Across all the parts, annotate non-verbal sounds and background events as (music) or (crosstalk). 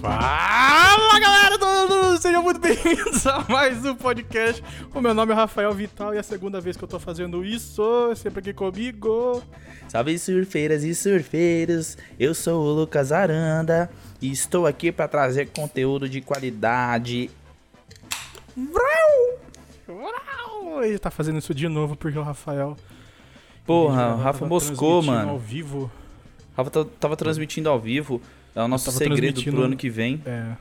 Fala galera, do- do- sejam muito bem-vindos a mais um podcast. O meu nome é Rafael Vital e é a segunda vez que eu tô fazendo isso, sempre aqui comigo. Salve surfeiras e surfeiros, eu sou o Lucas Aranda e estou aqui para trazer conteúdo de qualidade. Uau! Ele tá fazendo isso de novo porque o Rafael. Porra, o Rafa moscou, mano. Ao vivo. Rafa tava transmitindo ao vivo, é o nosso segredo pro ano que vem. É.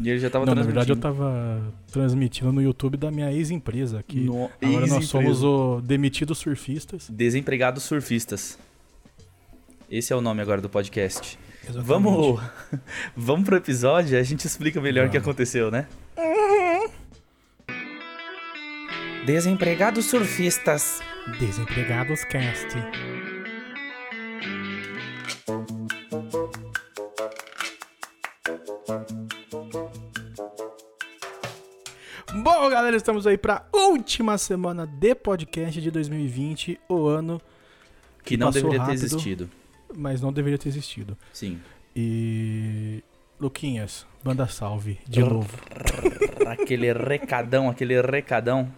E ele já tava Não, na verdade eu tava transmitindo no YouTube da minha ex-empresa aqui. No Agora nós ex-empresa. somos o Demitidos Surfistas. Desempregados surfistas. Esse é o nome agora do podcast. Exatamente. Vamos, (laughs) vamos pro episódio, a gente explica melhor o que aconteceu, né? Desempregados surfistas. Desempregados Cast. Galera, estamos aí para última semana de podcast de 2020, o ano, Que não Passou deveria ter rápido. existido. mas não deveria ter existido. Sim. E Luquinhas, banda salve de novo. aquele recadão, aquele recadão.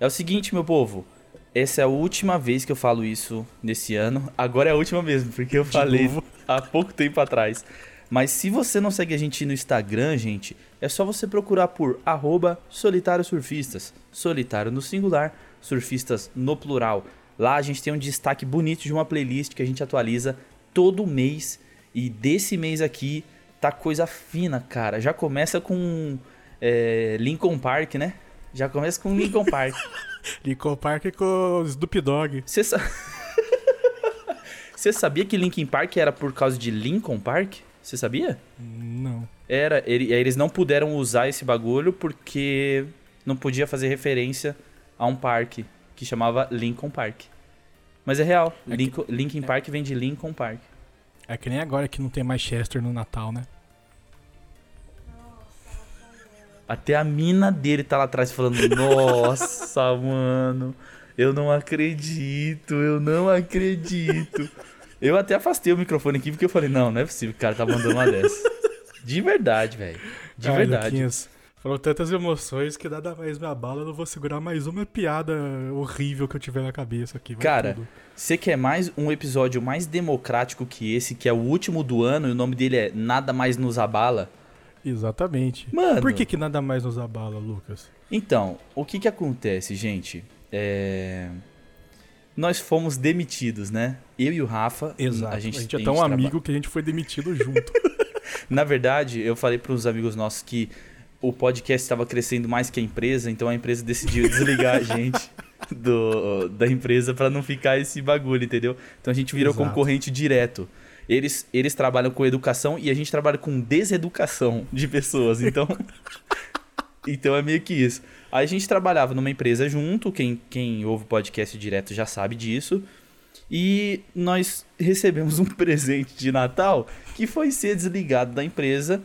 É o seguinte, meu povo. Essa é a última vez que eu falo isso nesse ano. Agora é a última mesmo, porque eu De falei novo. há pouco tempo atrás. Mas se você não segue a gente no Instagram, gente, é só você procurar por arroba solitário surfistas. Solitário no singular, surfistas no plural. Lá a gente tem um destaque bonito de uma playlist que a gente atualiza todo mês. E desse mês aqui tá coisa fina, cara. Já começa com é, Lincoln Park, né? Já começa com Lincoln Park. (laughs) Lincoln Park com Snoop Dogg. Você sa... (laughs) Sabia que Linkin Park era por causa de Lincoln Park? Você sabia? Não. Era, ele- eles não puderam usar esse bagulho porque não podia fazer referência a um parque que chamava Lincoln Park. Mas é real, É que- Lincoln, Linkin Park vem de Lincoln Park. É que nem agora que não tem mais Chester no Natal, né? Até a mina dele tá lá atrás falando: (laughs) Nossa, mano, eu não acredito, eu não acredito. Eu até afastei o microfone aqui porque eu falei: Não, não é possível que o cara tá mandando uma dessa. De verdade, velho. De Ai, verdade. Luquinhas, foram tantas emoções que nada mais me abala, eu não vou segurar mais uma piada horrível que eu tiver na cabeça aqui. Cara, tudo. Você quer mais um episódio mais democrático que esse, que é o último do ano, e o nome dele é Nada Mais Nos Abala? Exatamente. Mano. Por que, que nada mais nos abala, Lucas? Então, o que que acontece, gente? É... Nós fomos demitidos, né? Eu e o Rafa. A gente, é a tão traba- amigo que a gente foi demitido junto. (laughs) (laughs) Na verdade, eu falei para uns amigos nossos que o podcast estava crescendo mais que a empresa, então a empresa decidiu (laughs) desligar a gente do, da empresa para não ficar esse bagulho, entendeu? Então a gente virou Exato. concorrente direto. Eles, eles trabalham com educação e a gente trabalha com deseducação de pessoas, então. Então é meio que isso. Aí a gente trabalhava numa empresa junto, quem, quem ouve podcast direto já sabe disso. E nós recebemos um (laughs) presente de Natal que foi ser desligado da empresa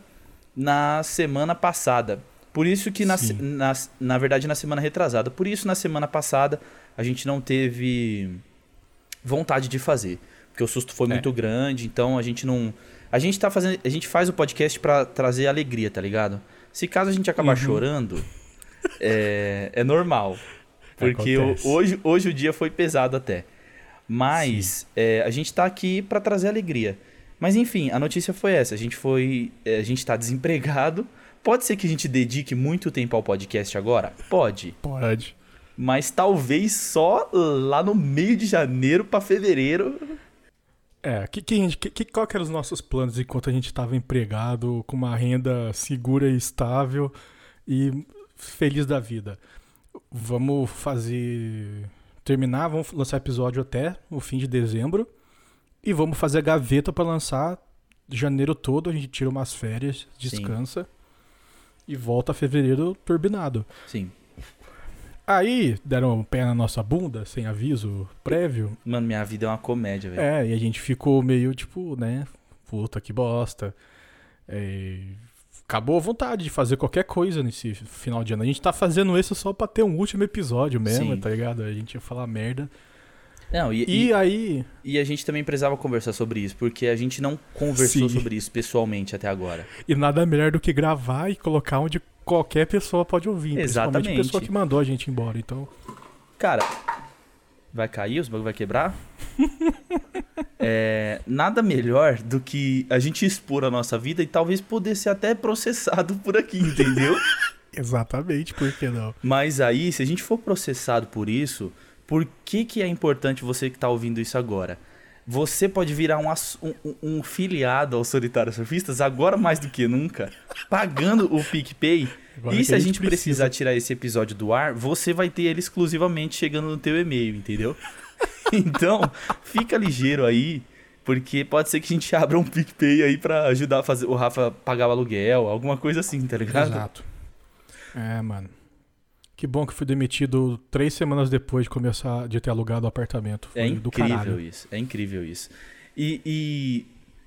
na semana passada. Por isso que, na, na, na verdade, na semana retrasada. Por isso, na semana passada, a gente não teve vontade de fazer. Porque o susto foi É. muito grande, então a gente não. A gente tá fazendo. A gente faz o podcast pra trazer alegria, tá ligado? Se caso a gente acabar Uhum. chorando, é, é normal. (laughs) Porque Acontece. hoje, hoje o dia foi pesado até. Mas é, a gente tá aqui pra trazer alegria. Mas enfim, a notícia foi essa. A gente foi. é, a gente tá desempregado. Pode ser que a gente dedique muito tempo ao podcast agora? Pode. Pode. Mas talvez só lá no meio de janeiro pra fevereiro. É, que, que, a gente- que, qual que eram os nossos planos enquanto a gente estava empregado, com uma renda segura e estável e feliz da vida? Vamos fazer. Terminar, vamos lançar episódio até o fim de dezembro. E vamos fazer a gaveta para lançar janeiro todo. A gente tira umas férias, descansa. E volta fevereiro turbinado. Sim. Aí deram um pé na nossa bunda, sem aviso prévio. Mano, minha vida é uma comédia, velho. É, e a gente ficou meio tipo, né? Puta que bosta. É, acabou a vontade de fazer qualquer coisa nesse final de ano. A gente tá fazendo isso só pra ter um último episódio mesmo, Sim. tá ligado? A gente ia falar merda. Não, e, E, e, aí, e a gente também precisava conversar sobre isso, porque a gente não conversou Sim. sobre isso pessoalmente até agora. e nada melhor do que gravar e colocar onde qualquer pessoa pode ouvir. Principalmente a Exatamente. pessoa que mandou a gente embora. Então, Cara, vai cair? Os bagulho vai quebrar? (laughs) É, nada melhor do que a gente expor a nossa vida e talvez poder ser até processado por aqui, entendeu? (laughs) exatamente, por que não? Mas aí, se a gente for processado por isso, por que, que é importante você que tá ouvindo isso agora? Você pode virar um, um- um- filiado aos Solitários Surfistas agora mais do que nunca, pagando o PicPay. Agora e se a gente precisar precisa. tirar esse episódio do ar, você vai ter ele exclusivamente chegando no teu e-mail, entendeu? (laughs) Então, fica ligeiro aí, porque pode ser que a gente (laughs) abra um PicPay aí pra ajudar a fazer o Rafa pagar o aluguel, alguma coisa assim, tá ligado? Exato. É, mano. Que bom que fui demitido três semanas depois de começar de ter alugado o apartamento. Foi É incrível isso, é incrível isso. E, e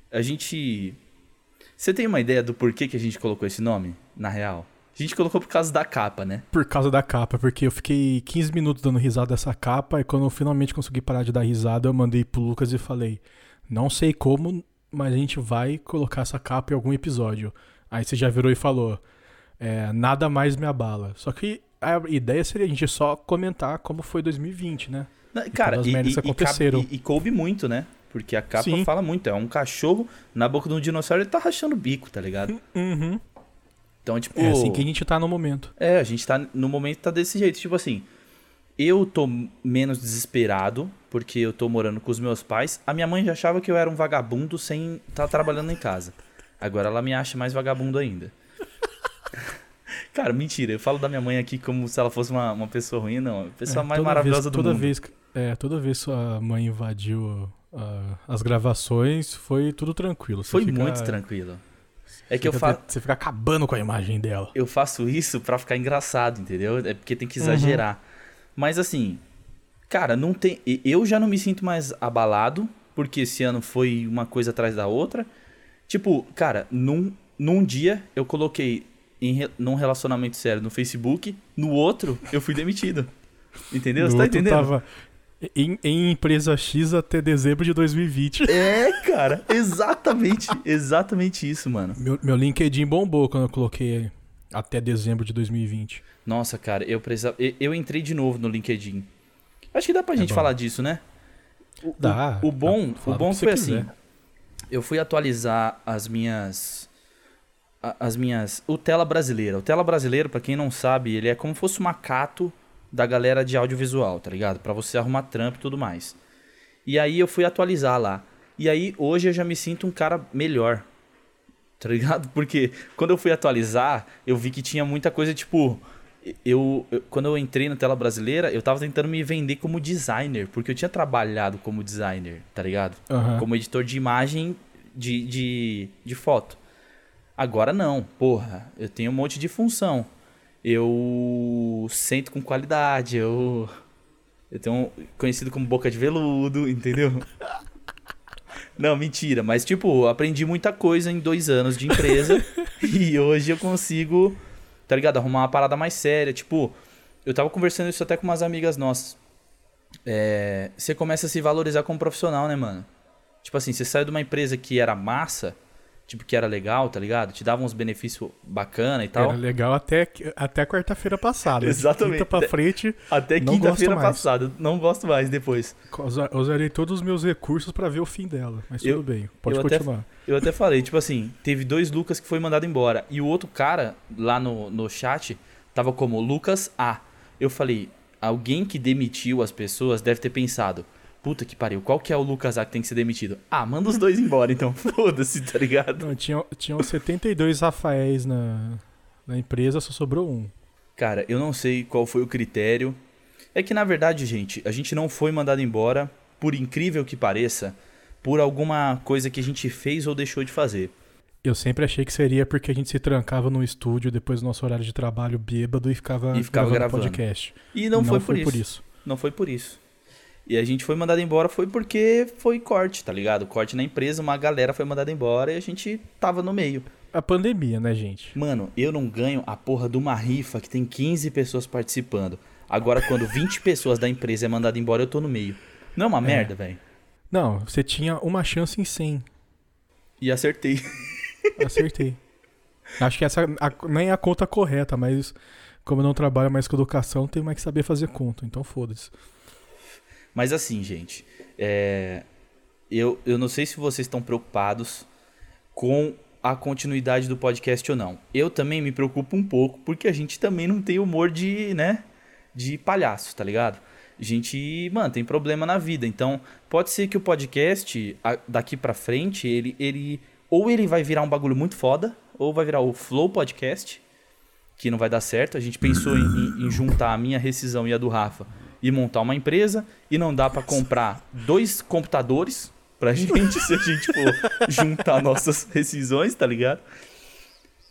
a gente. Você tem uma ideia do porquê que a gente colocou esse nome, na real? A gente colocou por causa da capa, né? Por causa da capa, porque eu fiquei 15 minutos dando risada dessa capa e quando eu finalmente consegui parar de dar risada, eu mandei pro Lucas e falei: Não sei como, mas a gente vai colocar essa capa em algum episódio. Aí você já virou e falou: é, Nada mais me abala. Só que a ideia seria a gente só comentar como foi 2020, né? Cara, e, e- aconteceram. e- e coube muito, né? Porque a capa Sim. fala muito. É um cachorro na boca de um dinossauro ele tá rachando o bico, tá ligado? Uhum. Então, tipo. É assim que a gente tá no momento. É, a gente tá. No momento tá desse jeito. Tipo assim. Eu tô menos desesperado, porque eu tô morando com os meus pais. A minha mãe já achava que eu era um vagabundo sem estar tá trabalhando em casa. Agora ela me acha mais vagabundo ainda. (laughs) Cara, mentira. Eu falo da minha mãe aqui como se ela fosse uma, uma pessoa ruim, não. A pessoa É, mais maravilhosa vez, do toda mundo. Vez, é, toda vez que sua mãe invadiu ah, as gravações, foi tudo tranquilo. Você Foi fica- muito tranquilo. É que eu, fica- fa Você fica acabando com a imagem dela. eu faço isso pra ficar engraçado, entendeu? É porque tem que Uhum. exagerar. Mas assim, cara, não tem. Eu já não me sinto mais abalado, porque esse ano foi uma coisa atrás da outra. Tipo, cara, num, num dia eu coloquei em, num relacionamento sério no Facebook, no outro eu fui demitido. Entendeu? Você tá entendendo? Tava em, em empresa X até dezembro de 2020. (laughs) É, cara, exatamente, exatamente isso, mano. Meu, meu LinkedIn bombou quando eu coloquei até dezembro de 2020. Nossa, cara, eu precisava. Eu, eu entrei de novo no LinkedIn. Acho que dá pra É gente bom. falar disso, né? O, o- Dá, O, bom, dá, o bom o foi assim. quiser. Eu fui atualizar as minhas. As minhas. O Tela Brasileira. O Tela Brasileiro, pra quem não sabe, ele é como se fosse uma cato da galera de audiovisual, tá ligado? Pra você arrumar trampo e tudo mais. E aí eu fui atualizar lá. E aí hoje eu já me sinto um cara melhor. Tá ligado? Porque quando eu fui atualizar, eu vi que tinha muita coisa tipo. Eu, eu- quando eu entrei na tela brasileira, eu tava tentando me vender como designer, porque eu tinha trabalhado como designer, tá ligado? Aham. Como editor de imagem de, de, de foto. Agora não, porra, eu tenho um monte de função. Eu sento com qualidade, eu. Eu tenho um, conhecido como boca de veludo, entendeu? (laughs) Não, mentira, mas tipo, aprendi muita coisa em dois anos de empresa (laughs) e hoje eu consigo, tá ligado? Arrumar uma parada mais séria. Tipo, eu tava conversando isso até com umas amigas nossas. É, você começa a se valorizar como profissional, né, mano? Tipo assim, você saiu de uma empresa que era massa, tipo, que era legal, tá ligado? Te dava uns benefícios bacana e tal. Era legal até, até quarta-feira passada. De Exatamente. Quinta pra frente, Até quinta-feira passada. Não gosto mais depois. usa- usarei todos os meus recursos pra ver o fim dela. Mas Eu- tudo bem, pode eu até- continuar. Eu até falei, tipo assim, teve dois Lucas que foi mandado embora. E o outro cara, lá no, no chat, tava como Lucas A. Eu falei, alguém que demitiu as pessoas deve ter pensado, puta que pariu, qual que é o Lucas A que tem que ser demitido? Ah, manda os dois embora, então (laughs) foda-se, tá ligado? Não, tinham, tinham 72 Rafaéis na, na empresa, só sobrou um. Cara, eu não sei qual foi o critério. É que na verdade, gente, a gente não foi mandado embora, por incrível que pareça, por alguma coisa que a gente fez ou deixou de fazer. Eu sempre achei que seria porque a gente se trancava no estúdio depois do nosso horário de trabalho bêbado e ficava, E ficava gravando. podcast. E não, foi, por, isso. Não foi por isso. E a gente foi mandado embora foi porque foi corte, tá ligado? Corte na empresa, uma galera foi mandada embora e a gente tava no meio. A pandemia, né, gente? Mano, eu não ganho a porra de uma rifa que tem 15 pessoas participando. Agora, quando 20 (laughs) pessoas da empresa é mandada embora, eu tô no meio. Não é uma merda, velho. Não, você tinha uma chance em 100. E acertei. (laughs) Acertei. Acho que essa a- nem é a conta correta, mas como eu não trabalho mais com educação, tenho mais que saber fazer conta. Então foda-se. Mas assim, gente, é, eu, eu não sei se vocês estão preocupados com a continuidade do podcast ou não. Eu também me preocupo um pouco, porque a gente também não tem humor de, né, de palhaço, tá ligado? A gente, mano, tem problema na vida. Então, pode ser que o podcast, daqui pra frente, ele, ele. Ou ele vai virar um bagulho muito foda, ou vai virar o Flow Podcast, que não vai dar certo. A gente pensou em, em- em juntar a minha rescisão e a do Rafa e montar uma empresa, e não dá pra comprar dois computadores pra (laughs) gente se a gente for juntar nossas rescisões, tá ligado?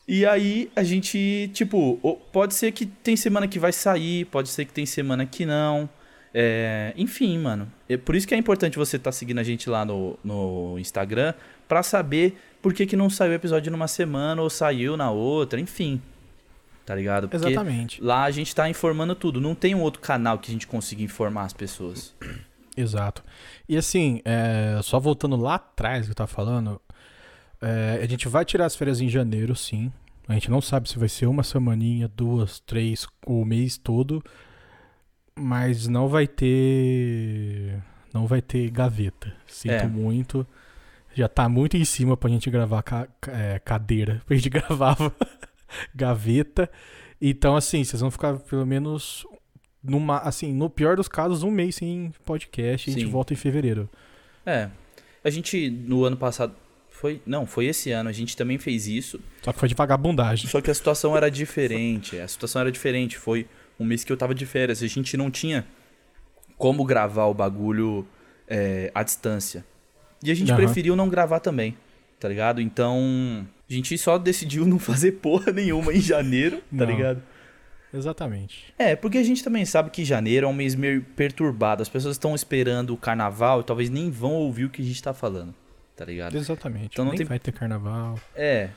E aí a gente, tipo, pode ser que tem semana que vai sair, pode ser que tem semana que não. É, enfim, mano. É por isso que é importante você estar seguindo a gente lá no, no Instagram pra saber por que, que não saiu o episódio numa semana ou saiu na outra, enfim. Tá ligado? Porque Exatamente. lá a gente tá informando tudo. Não tem um outro canal que a gente consiga informar as pessoas. (clears throat) Exato. E assim, é, só voltando lá atrás que eu tava falando, é, a gente vai tirar as férias em janeiro, sim. A gente não sabe se vai ser uma semaninha, duas, três, o mês todo. Mas não vai ter. Não vai ter gaveta. Sinto É. muito. Já tá muito em cima pra gente gravar ca- é, cadeira. (laughs) A gente gravava gaveta. Então, assim, vocês vão ficar pelo menos. Numa, assim, no pior dos casos, um mês sem podcast e a gente Sim. volta em fevereiro. É. A gente, no ano passado. Foi. Não, foi esse ano. A gente também fez isso. Só que foi de vagabundagem. Só que a situação era diferente. A situação era diferente. Foi um mês que eu tava de férias. A gente não tinha como gravar o bagulho é, à distância. E a gente Aham. preferiu não gravar também. Tá ligado? Então. A gente só decidiu não fazer porra nenhuma em janeiro, tá Não. ligado? Exatamente. É, porque a gente também sabe que janeiro é um mês meio perturbado. As pessoas estão esperando o carnaval e talvez nem vão ouvir o que a gente tá falando. Tá ligado? Exatamente. Então não tem- vai ter carnaval. É.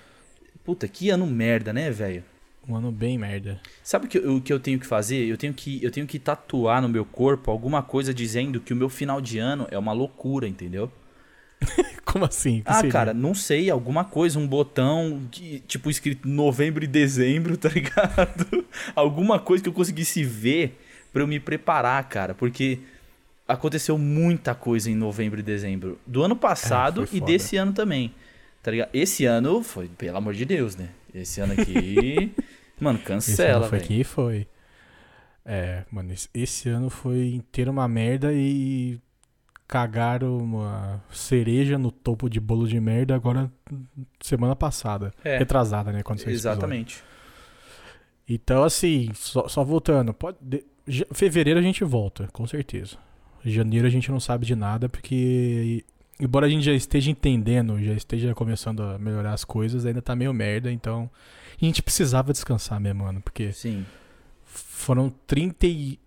Puta, que ano merda, né, velho? Um ano bem merda. Sabe o que, eu- o que eu tenho que fazer? Eu tenho que, eu tenho que tatuar no meu corpo alguma coisa dizendo que o meu final de ano é uma loucura, entendeu? (laughs) Como assim? Ah, seria? cara, não sei, alguma coisa, um botão que, tipo escrito novembro e dezembro, (laughs) tá ligado? alguma coisa que eu conseguisse ver pra eu me preparar, cara, porque aconteceu muita coisa em novembro e dezembro do ano passado É, foi e desse ano também. Tá ligado? Esse ano foi, pelo amor de Deus, né? Esse ano aqui, (laughs) mano, cancela, foi velho. que foi. É, mano, esse ano foi inteiro uma merda e cagaram uma cereja no topo de bolo de merda agora semana passada. É. Retrasada, né? Quando. Exatamente. Então, assim, só, só voltando. Pode, de- fevereiro a gente volta, com certeza. Janeiro a gente não sabe de nada, porque. Embora a gente já esteja entendendo, já esteja começando a melhorar as coisas, ainda tá meio merda, então. A gente precisava descansar mesmo, mano, porque Sim. foram 30 e,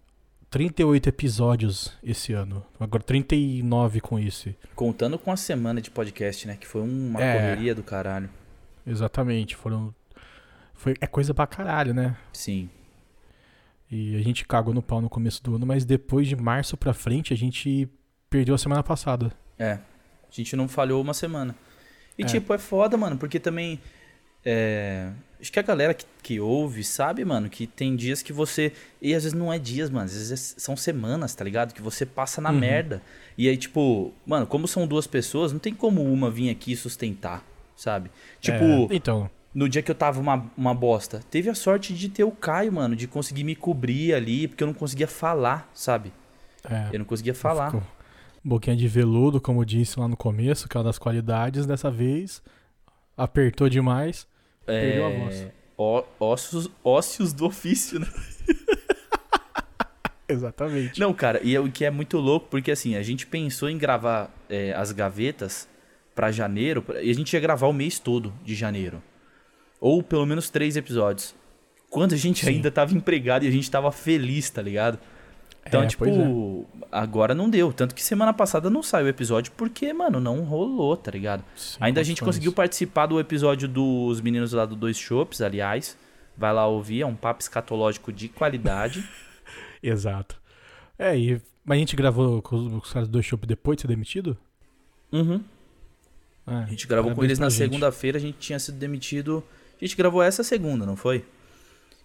38 episódios esse ano. Agora 39 com esse. Contando com a semana de podcast, né? Que foi uma É. correria do caralho. Exatamente, foram. Foi, é coisa pra caralho, né? Sim. E a gente cagou no pau no começo do ano, mas depois de março pra frente a gente perdeu a semana passada. É. A gente não falhou uma semana. E É. tipo, é foda, mano, porque também. É... Acho que a galera que, que ouve sabe, mano, que tem dias que você. E às vezes não é dias, mano. Às vezes é- são semanas, tá ligado? Que você passa na Uhum. merda. E aí, tipo, mano, como são duas pessoas, não tem como uma vir aqui sustentar, sabe? Tipo, É, então, no dia que eu tava uma, uma bosta, teve a sorte de ter o Caio, mano, de conseguir me cobrir ali, porque eu não conseguia falar, sabe? é, Eu não conseguia falar. ficou boquinha de veludo, como eu disse lá no começo, que é uma das qualidades. Dessa vez, apertou demais. Perdeu a voz. É, ó- Ossos, ósseos do ofício, né? (laughs) Exatamente. Não, cara, e é o que é muito louco, porque assim, a gente pensou em gravar é, as gavetas pra janeiro, pra- e a gente ia gravar o mês todo de janeiro. Ou pelo menos três episódios. Quando a gente Sim. ainda tava empregado e a gente tava feliz, tá ligado? Então, É, tipo, é. agora não deu. Tanto que semana passada não saiu o episódio porque, mano, não rolou, tá ligado? Sem Ainda a gente condições. conseguiu participar do episódio dos meninos lá do Dois Shops, aliás. Vai lá ouvir, é um papo escatológico de qualidade. (laughs) Exato. É, e Mas a gente gravou com os, caras do Shop depois de ser demitido? Uhum. É, A gente gravou com eles na segunda-feira, a gente tinha sido demitido. A gente gravou essa segunda, não foi?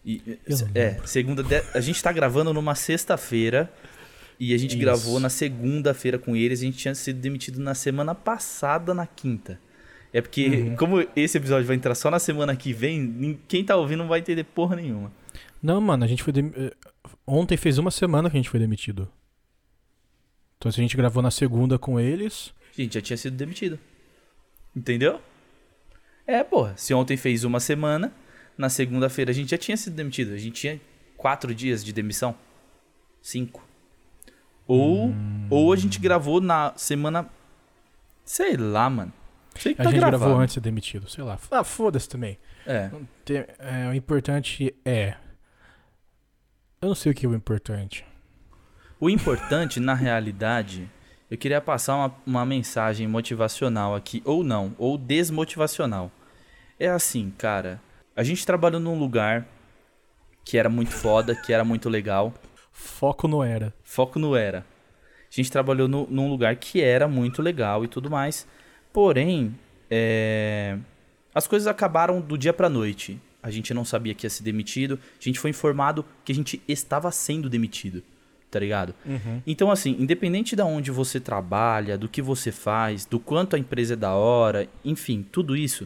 E, é, segunda. de- A gente tá gravando numa sexta-feira. E a gente Isso. gravou na segunda-feira com eles. A gente tinha sido demitido na semana passada, na quinta. É porque, Uhum. como esse episódio vai entrar só na semana que vem, quem tá ouvindo não vai entender porra nenhuma. Não, mano, a gente foi. dem- eh, Ontem fez uma semana que a gente foi demitido. Então se a gente gravou na segunda com eles. A gente já tinha sido demitido. Entendeu? É, porra. Se ontem fez uma semana, na segunda-feira a gente já tinha sido demitido. A gente tinha quatro dias de demissão. Cinco. Ou, Hum. ou a gente gravou na semana. Sei lá, mano. Sei que A tá gente gravado. gravou antes de ser demitido, sei lá. Ah, foda-se também. É. Tem- é, o importante é. Eu não sei o que é o importante. O importante, na realidade, eu queria passar uma, uma mensagem motivacional aqui, ou não, ou desmotivacional. É assim, cara. A gente trabalhou num lugar que era muito foda, que era muito legal. Foco não era. Foco no era. A gente trabalhou no- num lugar que era muito legal e tudo mais. Porém, é, as coisas acabaram do dia pra noite. A gente não sabia que ia ser demitido. A gente foi informado que a gente estava sendo demitido. Tá ligado? Então, assim, independente de onde você trabalha, do que você faz, do quanto a empresa é da hora, enfim, tudo isso,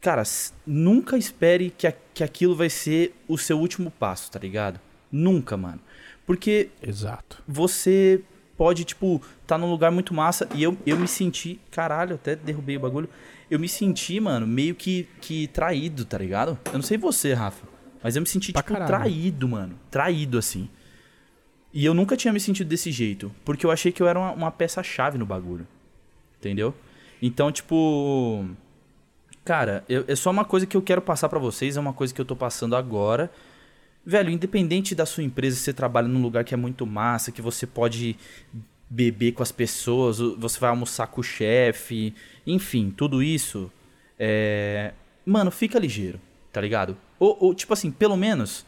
cara, nunca espere que, a- que aquilo vai ser o seu último passo, tá ligado? Nunca, mano. Porque Exato. você pode, tipo, tá num lugar muito massa e eu, eu me senti, caralho, até derrubei o bagulho. Eu me senti, mano, meio que, que traído, tá ligado? Eu não sei você, Rafa, mas eu me senti, Pra tipo, caralho. traído, mano. Traído, assim. E eu nunca tinha me sentido desse jeito, porque eu achei que eu era uma, uma peça-chave no bagulho. Entendeu? Então, tipo. Cara, eu- é só uma coisa que eu quero passar pra vocês, é uma coisa que eu tô passando agora. Velho, independente da sua empresa, se você trabalha num lugar que é muito massa, que você pode beber com as pessoas, você vai almoçar com o chefe, enfim, tudo isso. É... Mano, fica ligeiro, tá ligado? Ou, ou, tipo assim, pelo menos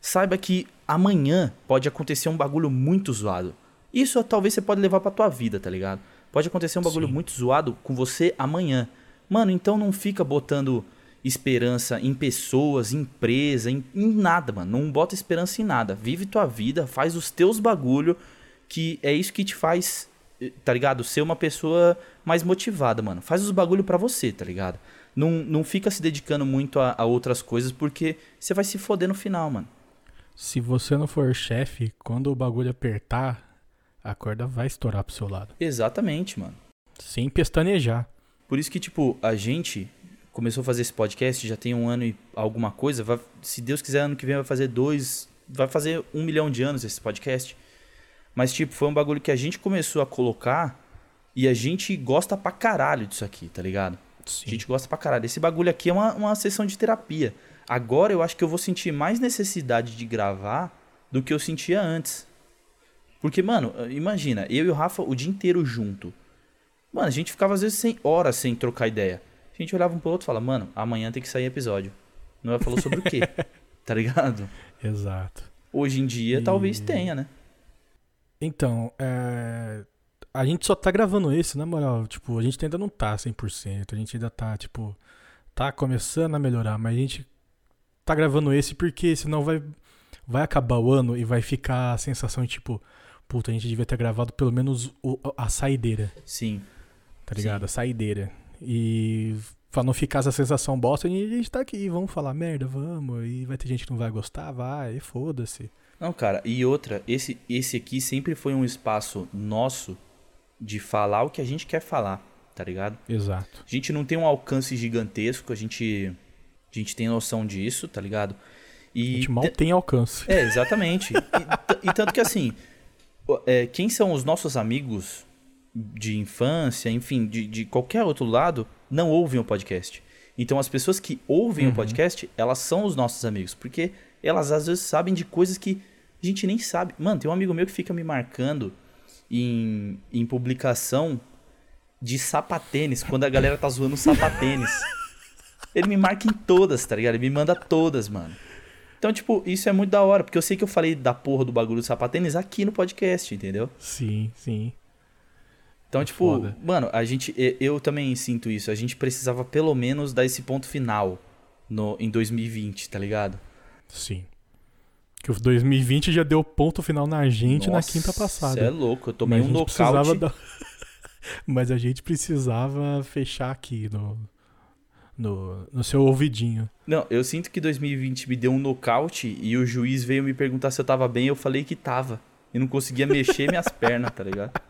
saiba que amanhã pode acontecer um bagulho muito zoado. Isso talvez você pode levar pra tua vida, tá ligado? Pode acontecer um bagulho Sim. muito zoado com você amanhã. Mano, então não fica botando esperança em pessoas, em empresa, em, em nada, mano. Não bota esperança em nada. Vive tua vida, faz os teus bagulho, que é isso que te faz, eh, tá ligado? Ser uma pessoa mais motivada, mano. Faz os bagulho pra você, tá ligado? Não, não fica se dedicando muito a, a outras coisas, porque você vai se foder no final, mano. Se você não for chefe, quando o bagulho apertar, a corda vai estourar pro seu lado. Exatamente, mano. Sem pestanejar. Por isso que, tipo, a gente começou a fazer esse podcast, já tem um ano e alguma coisa. vai- se Deus quiser, ano que vem vai fazer dois. Vai fazer um milhão de anos esse podcast. Mas, tipo, foi um bagulho que a gente começou a colocar e a gente gosta pra caralho disso aqui, tá ligado? A Sim. gente gosta pra caralho. Esse bagulho aqui é uma, uma sessão de terapia. Agora eu acho que eu vou sentir mais necessidade de gravar do que eu sentia antes. Porque, mano, imagina, eu e o Rafa o dia inteiro junto. Mano, a gente ficava às vezes sem horas sem trocar ideia. A gente olhava um pro outro e falava, mano, amanhã tem que sair episódio. Não falou sobre o quê? (laughs) tá ligado? Exato. Hoje em dia E- talvez tenha, né? Então, é... a gente só tá gravando esse, na moral. Tipo, a gente ainda não tá 100%. A gente ainda tá, tipo, tá começando a melhorar. Mas a gente tá gravando esse porque senão vai, vai acabar o ano e vai ficar a sensação de, tipo, puta, a gente devia ter gravado pelo menos o- a saideira, Sim. Tá ligado? A saideira. E pra não ficar essa sensação bosta, a gente, a tá aqui, vamos falar merda, vamos. E vai ter gente que não vai gostar, vai, e foda-se. Não, cara, e outra, esse, esse aqui sempre foi um espaço nosso de falar o que a gente quer falar, tá ligado? Exato. A gente não tem um alcance gigantesco, a gente, a gente tem noção disso, tá ligado? A E gente mal tem alcance. É, exatamente. E, e tanto que assim, é, quem são os nossos amigos de infância, enfim, de, de qualquer outro lado, não ouvem o podcast. Então as pessoas que ouvem o Uhum. podcast, elas são os nossos amigos, porque elas às vezes sabem de coisas que a gente nem sabe. Mano, tem um amigo meu que fica me marcando em, em publicação de sapatênis, quando a galera tá zoando sapatênis. (laughs) Ele me marca em todas, tá ligado? Ele me manda todas, mano. Então, tipo, isso é muito da hora, porque eu sei que eu falei da porra do bagulho do sapatênis aqui no podcast, entendeu? Sim, sim. Então, É tipo, foda. mano, a gente. Eu também sinto isso. A gente precisava pelo menos dar esse ponto final no, em 2020, tá ligado? Sim. Que o 2020 já deu ponto final na gente na Nossa, quinta passada. Cê é louco, eu tomei Mas um nocaute. dar- (laughs) Mas a gente precisava fechar aqui no, no, no seu ouvidinho. Não, eu sinto que 2020 me deu um nocaute e o juiz veio me perguntar se eu tava bem, eu falei que tava. E não conseguia mexer minhas (laughs) pernas, tá ligado?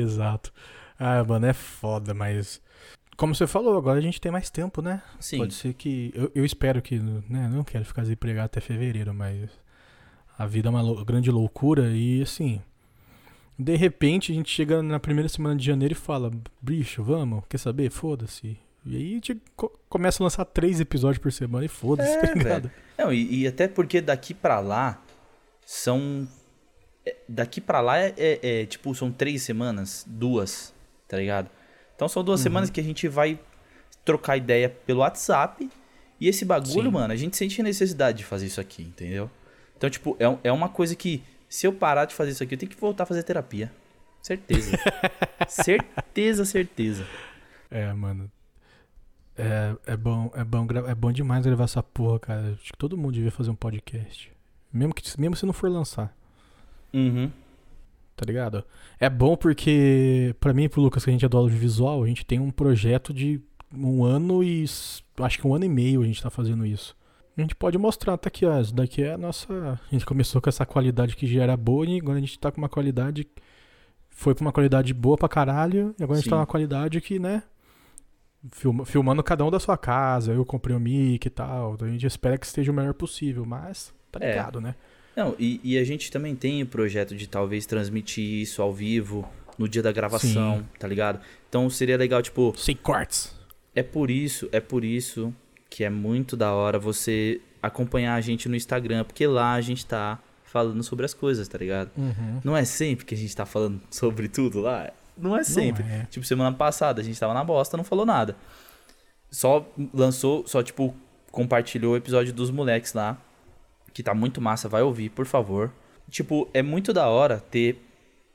Exato. Ah, mano, é foda, mas. Como você falou, agora a gente tem mais tempo, né? Sim. Pode ser que. Eu, eu espero que. Né, não quero ficar desempregado até fevereiro, mas. A vida é uma lou- grande loucura e assim. De repente a gente chega na primeira semana de janeiro e fala: bicho, vamos, quer saber? Foda-se. E aí a gente co- começa a lançar três episódios por semana e foda-se, É, tá ligado? Não, e, e até porque daqui pra lá são. Daqui pra lá é, é- é, tipo, são três semanas, duas, tá ligado? Então são duas Uhum. semanas que a gente vai trocar ideia pelo WhatsApp. E esse bagulho, Sim. mano, a gente sente a necessidade de fazer isso aqui, entendeu? Então, tipo, é, é uma coisa que se eu parar de fazer isso aqui, eu tenho que voltar a fazer terapia. Certeza. (laughs) certeza, certeza. É, mano. É, é bom, é bom, é bom demais gravar essa porra, cara. Acho que todo mundo devia fazer um podcast. Mesmo que mesmo se não for lançar, Uhum. tá ligado? É bom porque pra mim e pro Lucas que a gente é do audiovisual, a gente tem um projeto de um ano e acho que um ano e meio a gente tá fazendo isso. A gente pode mostrar, tá aqui, ó, isso daqui é a nossa, a gente começou com essa qualidade que já era boa e agora a gente tá com uma qualidade foi pra uma qualidade boa pra caralho e agora a gente tá Sim. numa qualidade que, né, filma- filmando cada um da sua casa, eu comprei o mic e tal, então a gente espera que esteja o melhor possível, mas tá É. ligado, né? Não, e, e a gente também tem o projeto de talvez transmitir isso ao vivo no dia da gravação, Sim. tá ligado? Então seria legal, tipo, Sem cortes. é por isso, é por isso que é muito da hora você acompanhar a gente no Instagram, porque lá a gente tá falando sobre as coisas, tá ligado? Uhum. Não é sempre que a gente tá falando sobre tudo lá. Não é sempre. Não é. Tipo, semana passada a gente tava na bosta, não falou nada. Só lançou, só tipo, compartilhou o episódio dos moleques lá. Que tá muito massa, vai ouvir, por favor. Tipo, é muito da hora ter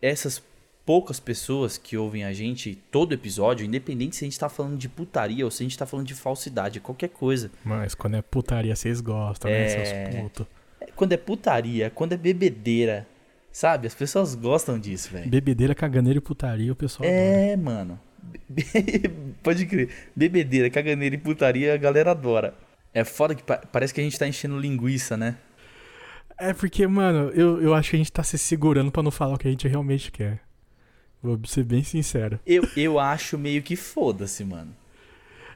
essas poucas pessoas que ouvem a gente todo episódio, independente se a gente tá falando de putaria ou se a gente tá falando de falsidade, qualquer coisa. Mas quando é putaria, vocês gostam, né, É. seus putos. Quando é putaria, quando é bebedeira, sabe? As pessoas gostam disso, velho. Bebedeira, caganeira e putaria, o pessoal adora. É, mano. Be- (laughs) Pode crer. Bebedeira, caganeira e putaria, a galera adora. É foda que pa- parece que a gente tá enchendo linguiça, né? É porque, mano, eu, eu acho que a gente tá se segurando pra não falar o que a gente realmente quer. Vou ser bem sincero. Eu, eu acho meio que foda-se, mano.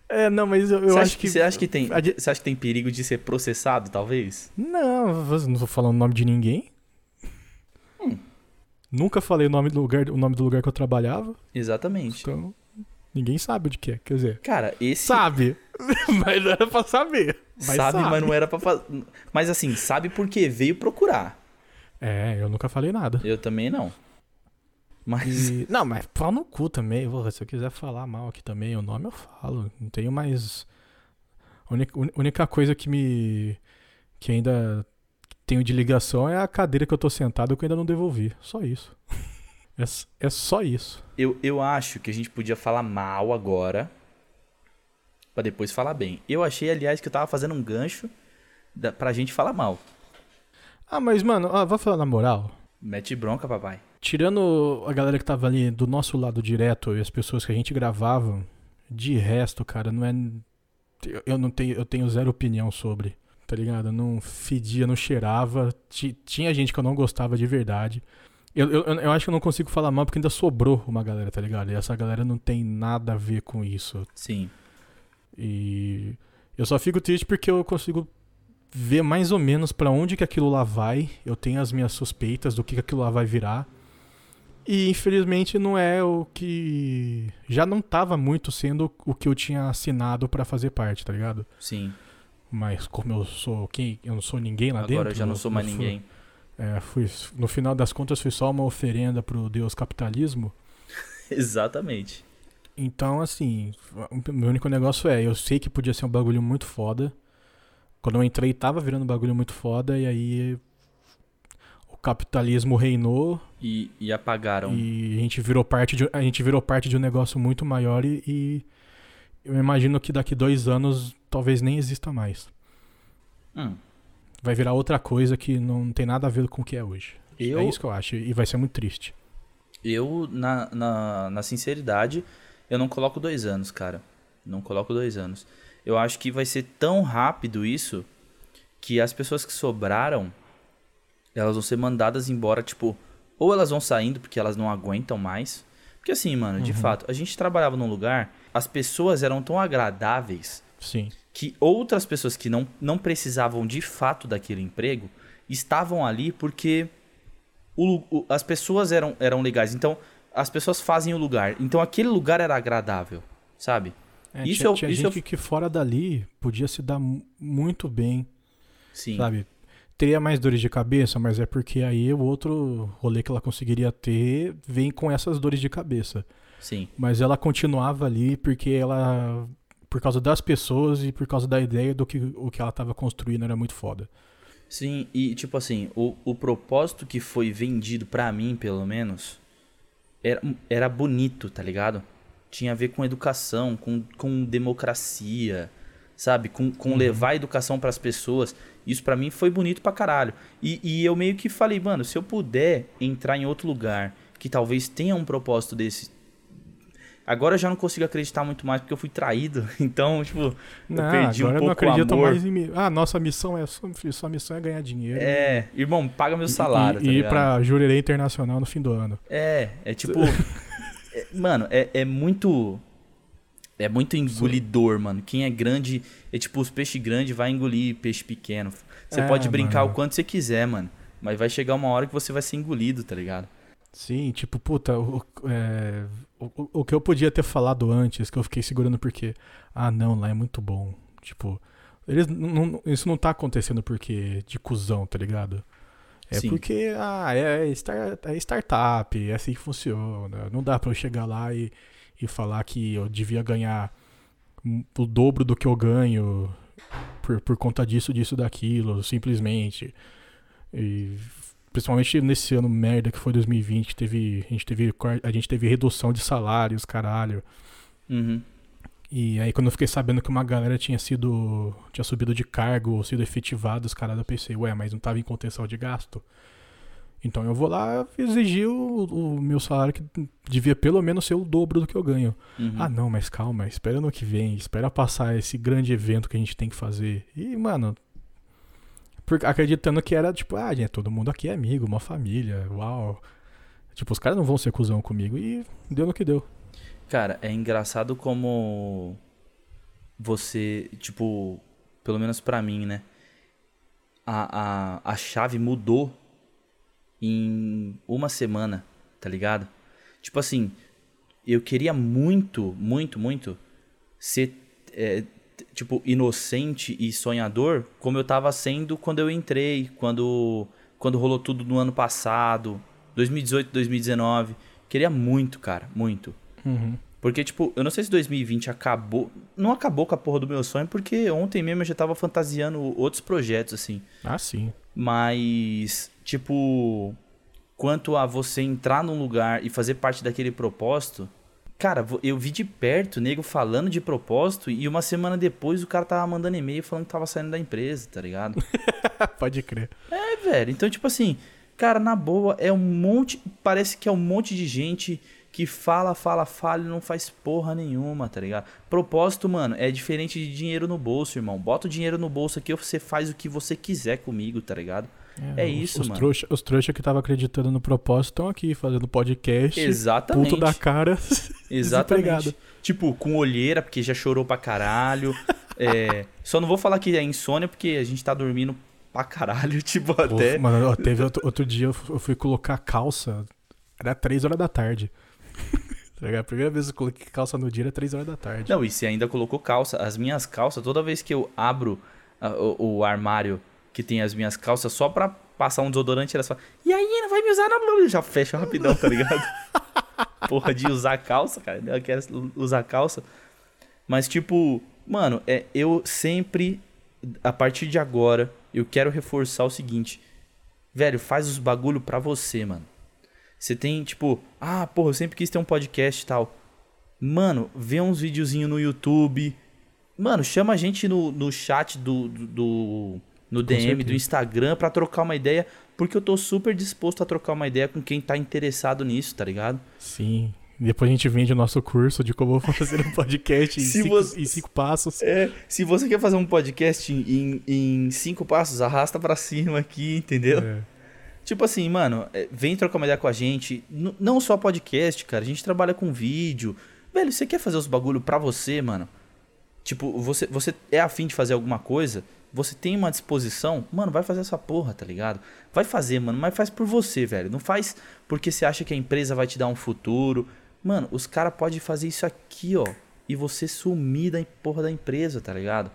É, não, mas eu, eu acho acha que, você acha que tem, você acha que tem perigo de ser processado, talvez? Não, não tô falando o nome de ninguém. Hum. Nunca falei o nome do lugar, o nome do lugar que eu trabalhava, Exatamente. então ninguém sabe de que é. Quer dizer, Cara, esse sabe, (laughs) mas não era pra saber. Mas sabe, mas não era pra fazer. Mas assim, sabe por quê? Veio procurar. É, eu nunca falei nada. Eu também não. Mas E- não, mas pau no cu também. se eu quiser falar mal aqui também, o nome eu falo. Não tenho mais. A única coisa que me. que ainda tenho de ligação é a cadeira que eu tô sentado que eu ainda não devolvi. Só isso. (laughs) É, é só isso. eu, eu acho que a gente podia falar mal agora. Pra depois falar bem. Eu achei, aliás, que eu tava fazendo um gancho da, pra gente falar mal. Ah, mas, mano, ó, vou falar na moral. Mete bronca, papai. Tirando a galera que tava ali do nosso lado direto e as pessoas que a gente gravava, de resto, cara, não é. eu- não tenho, eu tenho zero opinião sobre, tá ligado? Eu não fedia, não cheirava. Ti- Tinha gente que eu não gostava de verdade. Eu, eu, eu acho que eu não consigo falar mal porque ainda sobrou uma galera, tá ligado? E essa galera não tem nada a ver com isso. Sim. E eu só fico triste porque eu consigo ver mais ou menos pra onde que aquilo lá vai. Eu tenho as minhas suspeitas do que que aquilo lá vai virar. E infelizmente não é o que já não tava muito sendo o que eu tinha assinado pra fazer parte, tá ligado? Sim. Mas como eu sou quem, eu não sou ninguém lá dentro. Agora eu já não sou mais fui- ninguém. É, fui, no final das contas foi só uma oferenda pro Deus capitalismo. (laughs) Exatamente. Então, assim, o meu único negócio é, eu sei que podia ser um bagulho muito foda. Quando eu entrei, tava virando um bagulho muito foda, e aí o capitalismo reinou. E, e apagaram. E a gente virou parte de, a gente virou parte de um negócio muito maior e, e eu imagino que daqui dois anos talvez nem exista mais. Hum. Vai virar outra coisa que não tem nada a ver com o que é hoje. Eu, É isso que eu acho. E vai ser muito triste. eu na, na, na sinceridade, eu não coloco dois anos, cara. Não coloco dois anos. Eu acho que vai ser tão rápido isso que as pessoas que sobraram, elas vão ser mandadas embora, tipo, ou elas vão saindo porque elas não aguentam mais. Porque assim, mano, de fato, a gente trabalhava num lugar, as pessoas eram tão agradáveis Sim. Que outras pessoas que não, não precisavam de fato daquele emprego estavam ali porque o, o- as pessoas eram, eram legais. Então, as pessoas fazem o lugar. Então, aquele lugar era agradável, sabe? É, Isso tinha, eu- tinha isso gente eu- que fora dali podia se dar mu- muito bem, Sim. sabe? Teria mais dores de cabeça, mas é porque aí o outro rolê que ela conseguiria ter vem com essas dores de cabeça. Sim. Mas ela continuava ali porque ela. Por causa das pessoas e por causa da ideia do que o que ela tava construindo era muito foda. Sim, e tipo assim, o, o propósito que foi vendido pra mim, pelo menos, era, era bonito, tá ligado? Tinha a ver com educação, com, com democracia, sabe? Com, com levar a educação pras pessoas. Isso pra mim foi bonito pra caralho. E, e eu meio que falei, mano, se eu puder entrar em outro lugar que talvez tenha um propósito desse. Agora eu já não consigo acreditar muito mais porque eu fui traído. (laughs) Então, tipo, eu Não, perdi agora um eu pouco não acredito o amor. mais em mim. Ah, nossa missão é. Sua, missão é ganhar dinheiro. É, irmão, paga meu salário. E, tá e ir ligado? pra Jurerê Internacional no fim do ano. É, é tipo. (laughs) é- mano, é, é muito. É muito engolidor, mano. Quem é grande. É tipo, os peixes grandes vai engolir peixe pequeno. Você É, pode brincar mano. o quanto você quiser, mano. Mas vai chegar uma hora que você vai ser engolido, tá ligado? Sim, tipo, puta, o, é, o, o que eu podia ter falado antes, que eu fiquei segurando porque, ah, não, lá é muito bom. Tipo, eles, não- isso não tá acontecendo porque de cuzão, tá ligado? É Sim. porque, ah, é, star- é startup, é assim que funciona. Não dá pra eu chegar lá e, e falar que eu devia ganhar o dobro do que eu ganho por, por conta disso, disso, daquilo, simplesmente. E principalmente nesse ano merda que foi 2020, que teve, a gente teve, a gente teve redução de salários, caralho. Uhum. E aí quando eu fiquei sabendo que uma galera tinha sido, tinha subido de cargo ou sido efetivado, os caras eu pensei, ué, mas não tava em contenção de gasto? Então eu vou lá exigir o, o meu salário que devia pelo menos ser o dobro do que eu ganho. Uhum. Ah, não, mas calma, espera no que vem, espera passar esse grande evento que a gente tem que fazer. E, mano, por- acreditando que era tipo, ah, gente, todo mundo aqui é amigo, uma família, uau. Tipo, os caras não vão ser cuzão comigo e deu no que deu. Cara, é engraçado como você, tipo, pelo menos pra mim, né? A, a, a chave mudou em uma semana, tá ligado? Tipo assim, eu queria muito, muito, muito ser, é, tipo, inocente e sonhador como eu tava sendo quando eu entrei, quando, quando rolou tudo no ano passado, 2018, 2019. Queria muito, cara, muito. Uhum. Porque, tipo, eu não sei se 2020 acabou. Não acabou com a porra do meu sonho, porque ontem mesmo eu já tava fantasiando outros projetos, assim. Ah, sim. Mas, tipo, quanto a você entrar num lugar e fazer parte daquele propósito. Cara, eu vi de perto o nego falando de propósito e uma semana depois o cara tava mandando e-mail falando que tava saindo da empresa, tá ligado? (laughs) Pode crer. É, velho. Então, tipo assim, cara, na boa, é um monte. Parece que é um monte de gente que fala, fala, fala e não faz porra nenhuma, tá ligado? Propósito, mano, é diferente de dinheiro no bolso, irmão. Bota o dinheiro no bolso aqui, você faz o que você quiser comigo, tá ligado? É os- isso, os mano. Trouxa, os trouxa que estavam acreditando no propósito estão aqui fazendo podcast. Exatamente. Puto da cara. (laughs) Exatamente. Tipo, com olheira, porque já chorou pra caralho. (laughs) É, Só não vou falar que é insônia, porque a gente tá dormindo pra caralho, (laughs) tipo, Pô, até. Mano, ó, teve outro, outro dia eu fu- eu fui colocar calça. Era 3 horas da tarde. Tá? A primeira vez que eu coloquei calça no dia era 3 horas da tarde. Não, e você ainda colocou calça. As minhas calças, toda vez que eu abro ah, o, o armário que tem as minhas calças, só pra passar um desodorante, elas falam, e aí, não vai me usar não? Já fecha rapidão, tá ligado? (laughs) Porra de usar calça, cara. Eu quero usar calça. Mas, tipo, mano, é, eu sempre a partir de agora, eu quero reforçar o seguinte. Velho, faz os bagulho pra você, mano. Você tem, tipo, ah, porra, eu sempre quis ter um podcast e tal. Mano, vê uns videozinhos no YouTube. Mano, chama a gente no, no chat do, do, do no DM do Instagram pra trocar uma ideia, porque eu tô super disposto a trocar uma ideia com quem tá interessado nisso, tá ligado? Sim. Depois a gente vende o nosso curso de como fazer um podcast (laughs) em, cinco, você, em cinco passos. É, se você quer fazer um podcast em, em cinco passos, arrasta para cima aqui, entendeu? É. Tipo assim, mano, é, vem trocar uma ideia com a gente. N não só podcast, cara. A gente trabalha com vídeo. Velho, você quer fazer os bagulho pra você, mano? Tipo, você, você é afim de fazer alguma coisa? Você tem uma disposição? Mano, vai fazer essa porra, tá ligado? Vai fazer, mano, mas faz por você, velho. Não faz porque você acha que a empresa vai te dar um futuro. Mano, os caras podem fazer isso aqui, ó. E você sumir da porra da empresa, tá ligado?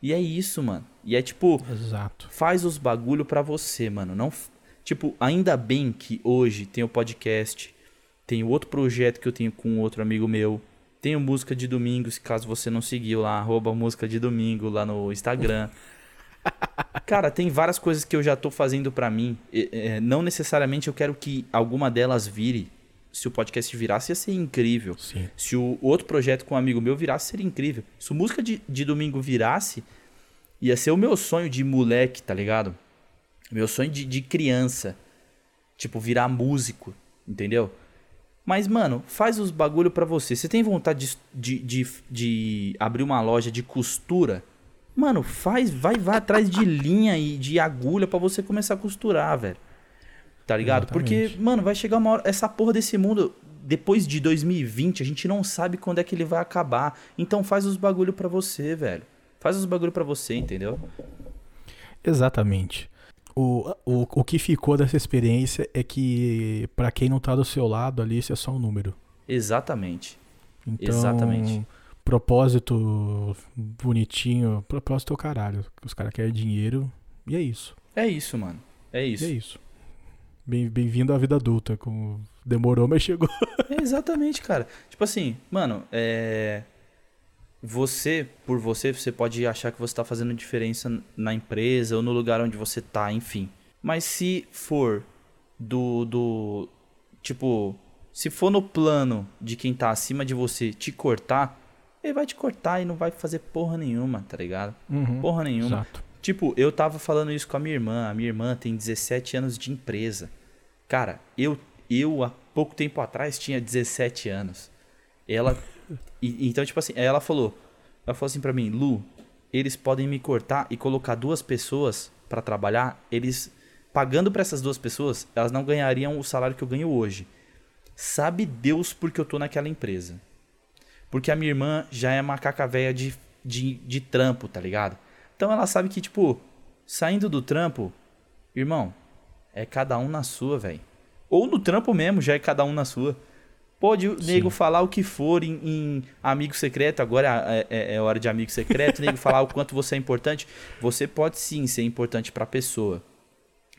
E é isso, mano. E é tipo. Exato. Faz os bagulho pra você, mano. Não. Tipo, ainda bem que hoje tem o podcast. Tem outro projeto que eu tenho com outro amigo meu. Tenho música de domingo, se caso você não seguiu lá, arroba música de domingo lá no Instagram. (laughs) Cara, tem várias coisas que eu já tô fazendo para mim. É, não necessariamente eu quero que alguma delas vire se o podcast virasse, ia ser incrível. Sim. Se o outro projeto com um amigo meu virasse, seria incrível. Se o música de, de domingo virasse, ia ser o meu sonho de moleque, tá ligado? Meu sonho de, de criança. Tipo, virar músico, entendeu? Mas, mano, faz os bagulho pra você. Você tem vontade de, de, de, de abrir uma loja de costura? Mano, faz, vai, vai atrás de linha e de agulha para você começar a costurar, velho. Tá ligado? Exatamente. Porque, mano, vai chegar uma hora. Essa porra desse mundo, depois de 2020, a gente não sabe quando é que ele vai acabar. Então faz os bagulho pra você, velho. Faz os bagulho pra você, entendeu? Exatamente. O, o, o que ficou dessa experiência é que, para quem não tá do seu lado ali, isso é só um número. Exatamente. Então, Exatamente. Propósito bonitinho. Propósito é o caralho. Os caras querem dinheiro e é isso. É isso, mano. É isso. E é isso. Bem-vindo bem à vida adulta. Como demorou, mas chegou. É (laughs) exatamente, cara. Tipo assim, mano, é. Você, por você, você pode achar que você está fazendo diferença na empresa ou no lugar onde você tá, enfim. Mas se for do. do tipo, se for no plano de quem tá acima de você te cortar, ele vai te cortar e não vai fazer porra nenhuma, tá ligado? Uhum, porra nenhuma. Exato. Tipo, eu tava falando isso com a minha irmã. A minha irmã tem 17 anos de empresa. Cara, eu, eu há pouco tempo atrás tinha 17 anos. Ela. e, então, tipo assim, ela falou. Ela falou assim pra mim, Lu, eles podem me cortar e colocar duas pessoas para trabalhar. Eles. Pagando para essas duas pessoas, elas não ganhariam o salário que eu ganho hoje. Sabe Deus porque eu tô naquela empresa. Porque a minha irmã já é macaca velha de, de, de trampo, tá ligado? Então ela sabe que, tipo, saindo do trampo, irmão, é cada um na sua, velho. Ou no trampo mesmo, já é cada um na sua. Pode o nego falar o que for em, em amigo secreto, agora é, é, é, hora de amigo secreto, nego falar o quanto você é importante. Você pode sim ser importante pra pessoa.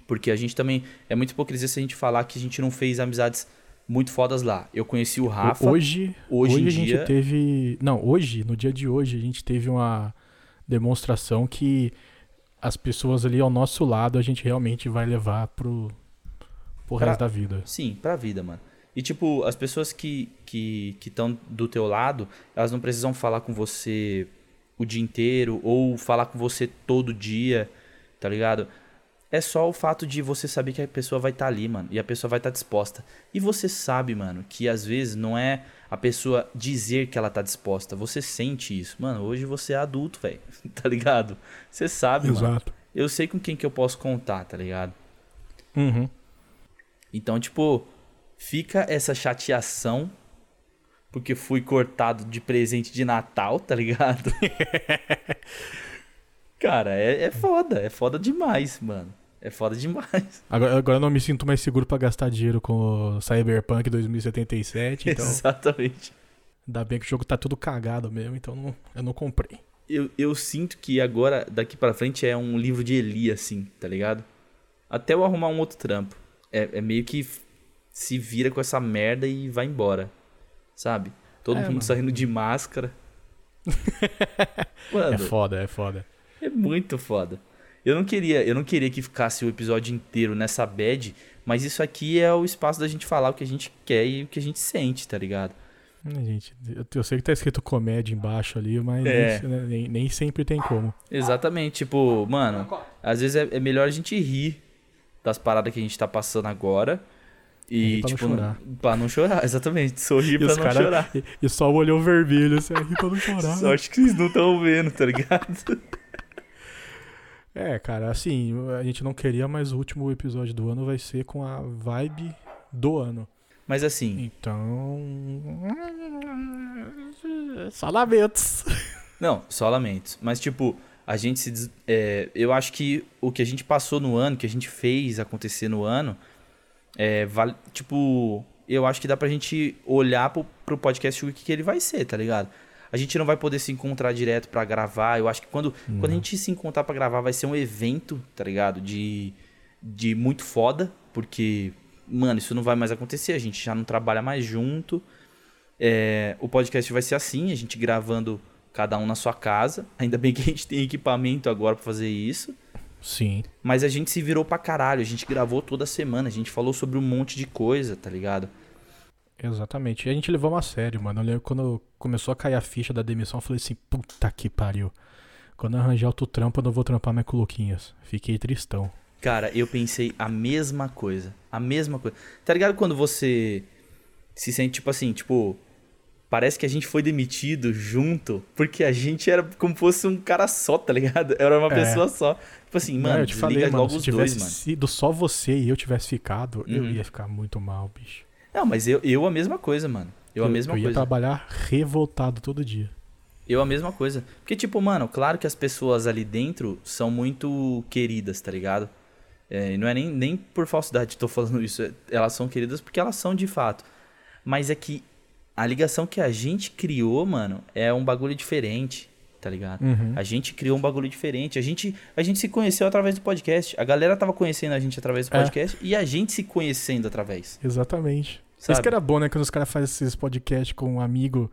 Porque a gente também. É muito hipocrisia se a gente falar que a gente não fez amizades muito fodas lá. Eu conheci o Rafa. Hoje, hoje, hoje a dia... gente teve. Não, hoje, no dia de hoje, a gente teve uma demonstração que as pessoas ali ao nosso lado a gente realmente vai levar pro, pro pra, resto da vida. Sim, pra vida, mano. E tipo, as pessoas que que estão do teu lado, elas não precisam falar com você o dia inteiro ou falar com você todo dia, tá ligado? É só o fato de você saber que a pessoa vai estar tá ali, mano, e a pessoa vai estar tá disposta. E você sabe, mano, que às vezes não é a pessoa dizer que ela tá disposta. Você sente isso. Mano, hoje você é adulto, velho. (laughs) Tá ligado? Você sabe, Exato. mano. Eu sei com quem que eu posso contar, tá ligado? Uhum. Então, tipo, fica essa chateação porque fui cortado de presente de Natal, tá ligado? (laughs) Cara, é, é foda, é foda demais, mano. É foda demais. (laughs) Agora, agora eu não me sinto mais seguro para gastar dinheiro com o Cyberpunk 2077. Então... (laughs) Exatamente. Ainda bem que o jogo tá tudo cagado mesmo, então não, eu não comprei. Eu, eu sinto que agora, daqui para frente, é um livro de Eli, assim, tá ligado? Até eu arrumar um outro trampo. É, é meio que se vira com essa merda e vai embora. Sabe? Todo é, mundo mano. saindo de máscara. (laughs) mano, é foda, é foda. É muito foda. Eu não queria, eu não queria que ficasse o episódio inteiro nessa bad, mas isso aqui é o espaço da gente falar o que a gente quer e o que a gente sente, tá ligado? Gente, eu, sei que tá escrito comédia embaixo ali, mas É. nem, nem- nem sempre tem como. Exatamente, tipo, mano, às vezes é, é melhor a gente rir das paradas que a gente tá passando agora. E, Rir pra não tipo, chorar. pra não chorar, (laughs) exatamente. Sorrir E pra não cara- chorar. E, e só o olhão vermelho, assim, aí pra não (laughs) chorar. Sorte que vocês não estão vendo, tá ligado? (laughs) É, cara, assim, a gente não queria, mas o último episódio do ano vai ser com a vibe do ano. Mas assim, Então. Só lamentos. não, só lamentos. Mas, tipo, a gente se. des- é, eu acho que o que a gente passou no ano, que a gente fez acontecer no ano, é, vale, tipo, eu acho que dá pra gente olhar pro, pro podcast o que, que ele vai ser, tá ligado? A gente não vai poder se encontrar direto pra gravar. Eu acho que quando, quando a gente se encontrar pra gravar vai ser um evento, tá ligado? De, de muito foda, porque, mano, isso não vai mais acontecer. A gente já não trabalha mais junto. É, o podcast vai ser assim, a gente gravando cada um na sua casa. Ainda bem que a gente tem equipamento agora pra fazer isso. Sim. Mas a gente se virou pra caralho. A gente gravou toda semana. A gente falou sobre um monte de coisa, tá ligado? Exatamente. E a gente levou uma sério, mano. Eu lembro quando começou a cair a ficha da demissão, eu falei assim, puta que pariu. Quando eu arranjar outro trampo, eu não vou trampar mais com o Luquinhas. Fiquei tristão. Cara, eu pensei a mesma coisa. A mesma coisa. Tá ligado quando você se sente tipo assim, tipo. Parece que a gente foi demitido junto, porque a gente era como fosse um cara só, tá ligado? Era uma É. pessoa só. Tipo assim, Não, mano, eu te falei, mano, se tivesse dois, mano. sido só você e eu tivesse ficado, eu Uhum. ia ficar muito mal, bicho. Não, mas eu, eu a mesma coisa, mano. Eu, a mesma eu ia coisa. trabalhar revoltado todo dia. Eu a mesma coisa. Porque, tipo, mano, claro que as pessoas ali dentro são muito queridas, tá ligado? É, e não é nem, nem por falsidade que tô falando isso. é- Elas são queridas porque elas são de fato. Mas é que a ligação que a gente criou, mano, é um bagulho diferente, tá ligado? Uhum. A gente criou um bagulho diferente. A gente, a gente se conheceu através do podcast. A galera tava conhecendo a gente através do É. podcast e a gente se conhecendo através. Exatamente. Sabe? Isso que era bom, né? Quando os caras fazem esses podcasts com um amigo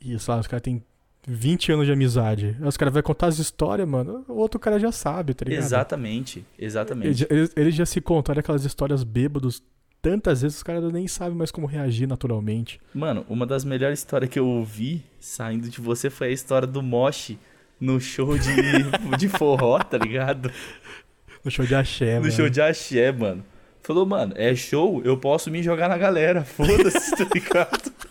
e, sei lá, os caras têm 20 anos de amizade. Aí os caras vão contar as histórias, mano. O outro cara já sabe, tá ligado? Exatamente, exatamente. Eles, eles, já se contaram aquelas histórias bêbados tantas vezes, os caras nem sabem mais como reagir naturalmente. Mano, uma das melhores histórias que eu ouvi saindo de você foi a história do Moshi no show de, (laughs) de forró, tá ligado? No show de axé, No mano. show de axé, mano. Falou, mano, é show, eu posso me jogar na galera, (laughs) foda-se, tá ligado? (laughs)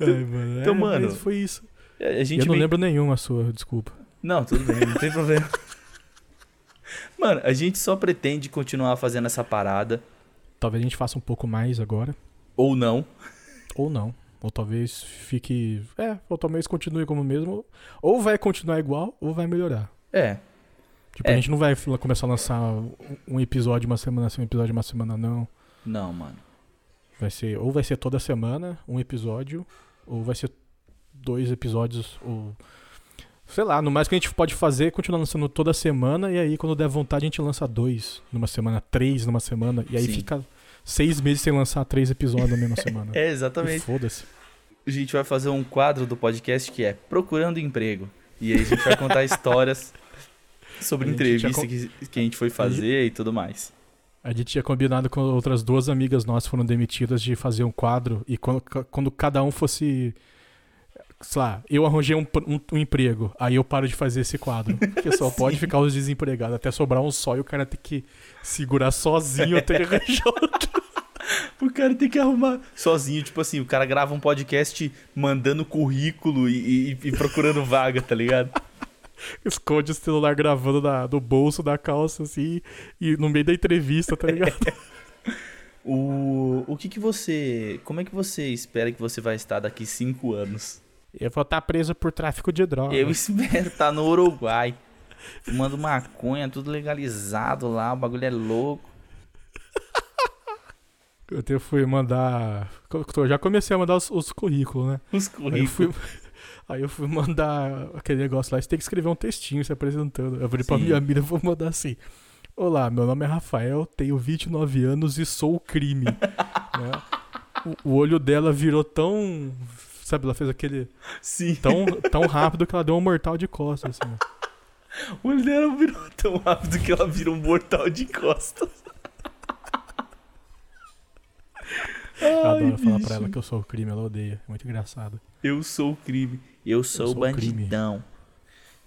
É, mano. Então, é, mano, foi isso. A gente Eu não meio- lembro nenhuma sua, desculpa. Não, tudo bem, não tem problema. (laughs) Mano, a gente só pretende continuar fazendo essa parada, Talvez a gente faça um pouco mais agora. ou não. Ou não. Ou talvez fique. É, ou talvez continue como mesmo. Ou vai continuar igual, ou vai melhorar. É, Tipo, É. a gente não vai começar a lançar um- episódio uma semana sim, um episódio uma semana não. não, mano. Vai ser, ou vai ser toda semana um episódio, ou vai ser dois episódios, ou. Sei lá, no mais que a gente pode fazer é continuar lançando toda semana, e aí quando der vontade a gente lança dois numa semana, três numa semana, e aí Sim. fica seis meses sem lançar três episódios na mesma (laughs) semana. É, exatamente. Foda-se. A gente vai fazer um quadro do podcast que é Procurando Emprego. E aí a gente vai contar (laughs) histórias sobre A gente entrevista que, que a gente foi fazer e tudo mais. A gente tinha combinado com outras duas amigas nossas foram demitidas de fazer um quadro e quando, quando cada um fosse. Sei lá, eu arranjei um, um- um emprego, aí eu paro de fazer esse quadro. Porque só (laughs) pode ficar os desempregados, até sobrar um só e o cara tem que segurar sozinho até ele arranjar (laughs) outro. O cara tem que arrumar sozinho, tipo assim, o cara grava um podcast mandando currículo e, e- e procurando vaga, tá ligado? (laughs) Esconde o celular gravando da- do bolso da calça, assim, e no meio da entrevista, tá ligado? (laughs) O, o que que você. Como é que você espera que você vai estar daqui cinco anos? Eu vou estar preso por tráfico de droga. Eu (laughs) espero estar no Uruguai. Fumando maconha, tudo legalizado lá, o bagulho é louco. Eu até fui mandar. Eu já comecei a mandar os, os currículos, né? Os Aí eu, fui, currículos. Aí eu fui mandar aquele negócio lá, você tem que escrever um textinho se apresentando. Eu falei pra Sim. minha amiga, vou mandar assim. Olá, meu nome é Rafael, tenho 29 anos e sou o crime. (laughs) Né? o, o olho dela virou tão Sabe, ela fez aquele. Sim. Tão, tão rápido que ela deu um mortal de costas, assim. O olho dela virou tão rápido que ela virou um mortal de costas. Eu Ai, adoro falar bicho. pra ela que eu sou o crime, ela odeia. É muito engraçado. Eu sou o crime. Eu sou o sou o crime. bandidão.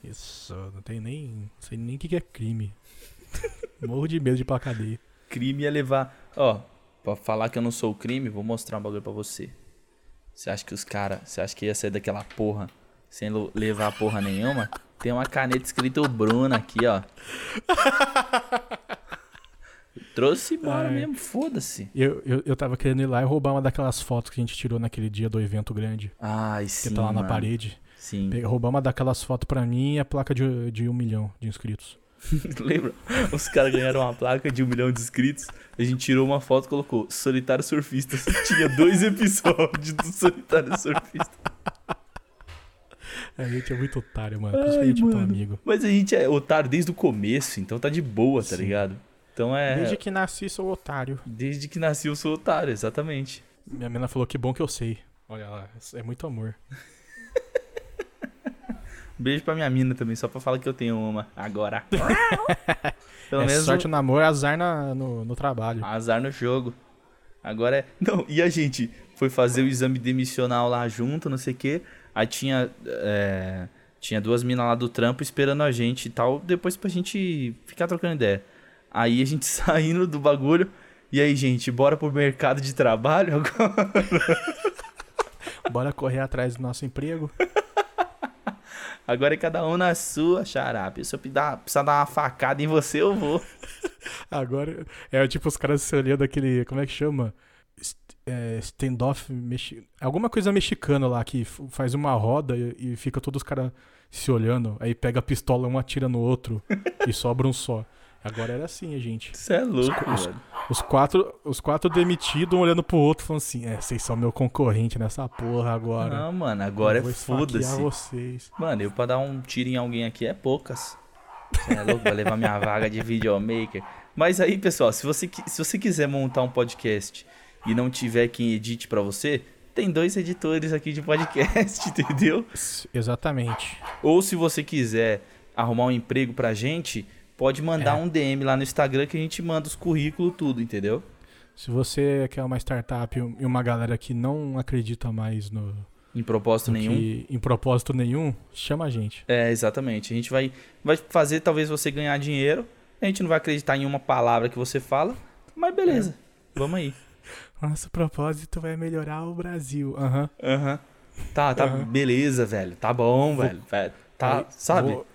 Isso, não tem nem. Não sei nem o que é crime. (laughs) Morro de medo de ir pra cadeia. Crime é levar. Ó, pra falar que eu não sou o crime, vou mostrar um bagulho pra você. Você acha que os caras. Você acha que ia sair daquela porra sem levar porra nenhuma? Tem uma caneta escrito Bruna aqui, ó. (laughs) Trouxe embora Ai. mesmo, foda-se. Eu, eu, eu tava querendo ir lá e roubar uma daquelas fotos que a gente tirou naquele dia do evento grande. Ai, Que sim. tá lá na mano. parede. Sim. Pe- Roubar uma daquelas fotos pra mim e a placa de, de um milhão de inscritos. (laughs) Lembra? Os caras ganharam uma placa de um milhão de inscritos. A gente tirou uma foto e colocou Solitário Surfista. (laughs) Tinha dois episódios do Solitário Surfista. A gente é muito otário, mano. Por isso que a Ai, gente é tão mano. amigo. Mas a gente é otário desde o começo, então tá de boa, tá Sim. ligado? Então é. Desde que nasci, sou otário. Desde que nasci eu sou otário, exatamente. Minha menina falou que bom que eu sei. Olha lá, é muito amor. (laughs) Beijo pra minha mina também, só pra falar que eu tenho uma agora. (laughs) Pelo é menos sorte no amor, azar na, no, no trabalho. azar no jogo. Agora é. Não, e a gente foi fazer o exame demissional lá junto, não sei o quê. Aí tinha. é, Tinha duas minas lá do trampo esperando a gente e tal, depois pra gente ficar trocando ideia. Aí a gente (laughs) saindo do bagulho. E aí, gente, bora pro mercado de trabalho agora? (laughs) Bora correr atrás do nosso emprego. (laughs) Agora é cada um na sua, xarape. Se eu precisar dar uma facada em você, eu vou. Agora é tipo os caras se olhando aquele. Como é que chama? É, standoff mexi... Alguma coisa mexicana lá que faz uma roda e, e fica todos os caras se olhando. Aí pega a pistola, um atira no outro e sobra um só. Agora era assim, a gente. Você é louco, Os-. Os quatro, os quatro demitidos, um olhando pro outro, falando assim: É, vocês são meu concorrente nessa porra agora. Não, mano, agora Eu é foda-se. vocês. Mano, eu pra dar um tiro em alguém aqui é poucas. Você é louco, vai levar minha vaga de videomaker. Mas aí, pessoal, se você, se você quiser montar um podcast e não tiver quem edite pra você, tem dois editores aqui de podcast, (laughs) entendeu? Exatamente. Ou se você quiser arrumar um emprego pra gente, pode mandar É. um DM lá no Instagram que a gente manda os currículos, tudo, entendeu? Se você quer uma startup e uma galera que não acredita mais no, Em propósito no nenhum. que- em propósito nenhum, chama a gente. É, exatamente. A gente vai, vai fazer talvez você ganhar dinheiro. A gente não vai acreditar em uma palavra que você fala, mas beleza. Vamos aí. (laughs) Nosso propósito é melhorar o Brasil. Aham. Aham. Tá, tá, Aham. beleza, velho. Tá bom, Vou- velho. Tá, sabe? vou-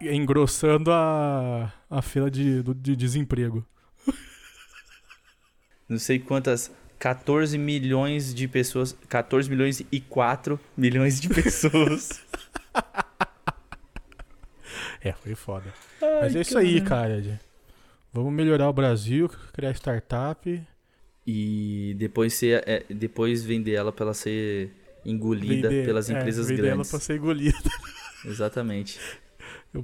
engrossando a, a fila de, de desemprego. Não sei quantas. 14 milhões de pessoas. 14 milhões e 4 milhões de pessoas. (laughs) É, foi foda. Mas é isso aí, cara. Vamos melhorar o Brasil, criar startup. E depois, ser, é, depois vender ela pra ela ser engolida vender- pelas é, empresas vender ela grandes. pra ser engolida. Exatamente. (laughs)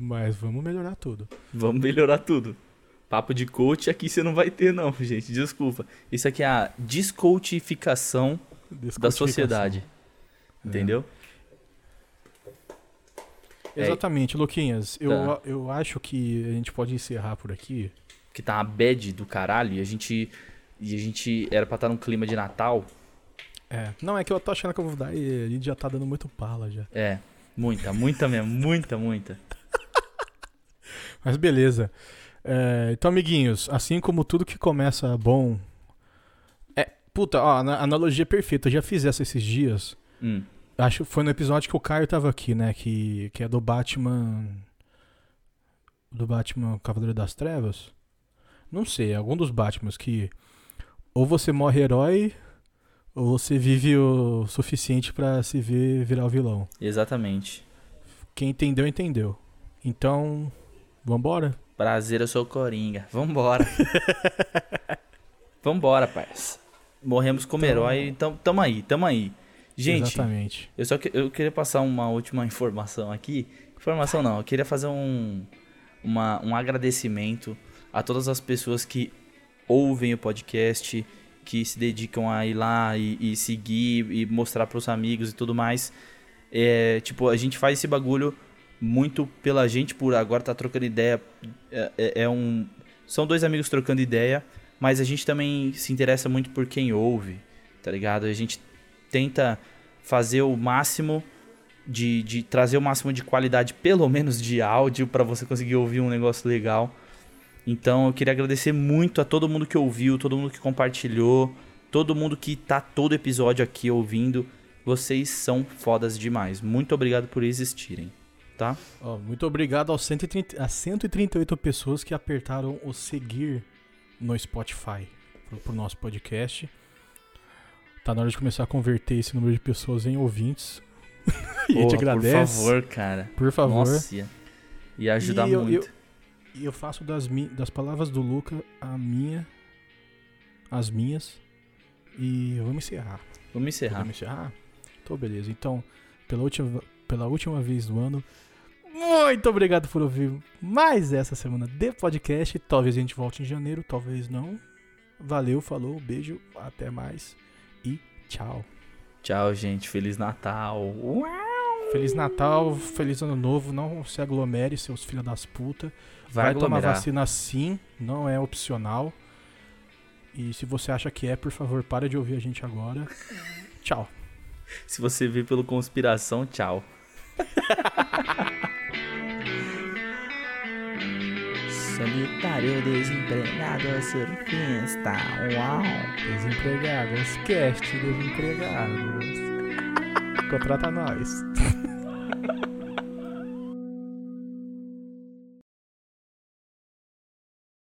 Mas vamos melhorar tudo. Vamos melhorar tudo. Papo de coach aqui você não vai ter, não, (laughs) gente. Desculpa. Isso aqui é a descoutificação da sociedade. Entendeu? É. Exatamente, Luquinhas. Eu, Tá. eu acho que a gente pode encerrar por aqui. Que tá uma bad do caralho e a gente. E a gente era pra estar num clima de Natal. É. Não, é que eu tô achando que eu vou dar e a gente já tá dando muito pala já. É. Muita, muita mesmo. Muita, muita. Mas beleza. É, então, amiguinhos, assim como tudo que começa bom. É, puta, ó, analogia perfeita. Eu já fiz essa esses dias. Hum. Acho que foi no episódio que o Caio tava aqui, né? Que, que é do Batman. Do Batman Cavaleiro das Trevas. Não sei, algum dos Batmans que. Ou você morre herói, ou você vive o suficiente pra se ver virar o vilão. Exatamente. Quem entendeu, entendeu. Então, vambora? Prazer, eu sou o Coringa. Vambora. (laughs) Vambora, parça. Morremos como Então- herói, então tamo aí, tamo aí. Gente, Exatamente. eu só que, eu queria passar uma última (laughs) informação aqui. Informação não, eu queria fazer um, uma, um agradecimento a todas as pessoas que ouvem o podcast que se dedicam a ir lá e, e seguir e mostrar pros amigos e tudo mais. É, tipo, a gente faz esse bagulho muito pela gente, por agora tá trocando ideia. É, é, é um. São dois amigos trocando ideia, mas a gente também se interessa muito por quem ouve, tá ligado? A gente tenta fazer o máximo de, de trazer o máximo de qualidade, pelo menos de áudio, para você conseguir ouvir um negócio legal. Então eu queria agradecer muito a todo mundo que ouviu, todo mundo que compartilhou, todo mundo que tá todo episódio aqui ouvindo. Vocês são fodas demais. Muito obrigado por existirem, tá? Oh, muito obrigado aos 130, a 138 pessoas que apertaram o seguir no Spotify pro, pro nosso podcast. Tá na hora de começar a converter esse número de pessoas em ouvintes. (laughs) e a gente agradece. Por favor, cara. Por favor. Nossa, ia, ajudar E eu- muito. E eu faço das, das palavras do Luca a minha, as minhas. E vamos encerrar. Vamos encerrar. Podemos encerrar? Então, beleza. Então, pela última, pela última vez do ano, muito obrigado por ouvir mais essa semana de podcast. Talvez a gente volte em janeiro, talvez não. Valeu, falou, beijo, até mais e tchau. Tchau, gente. Feliz Natal. Feliz Natal, feliz ano novo. Não se aglomere, seus filhos das putas. Vai, Vai tomar vacina sim, não é opcional. E se você acha que é, por favor, para de ouvir a gente agora. (laughs) Tchau. Se você vê pelo conspiração, tchau. Solitário desempregado surfista. Uau. Desempregados, cast desempregados. Contrata nós. (laughs)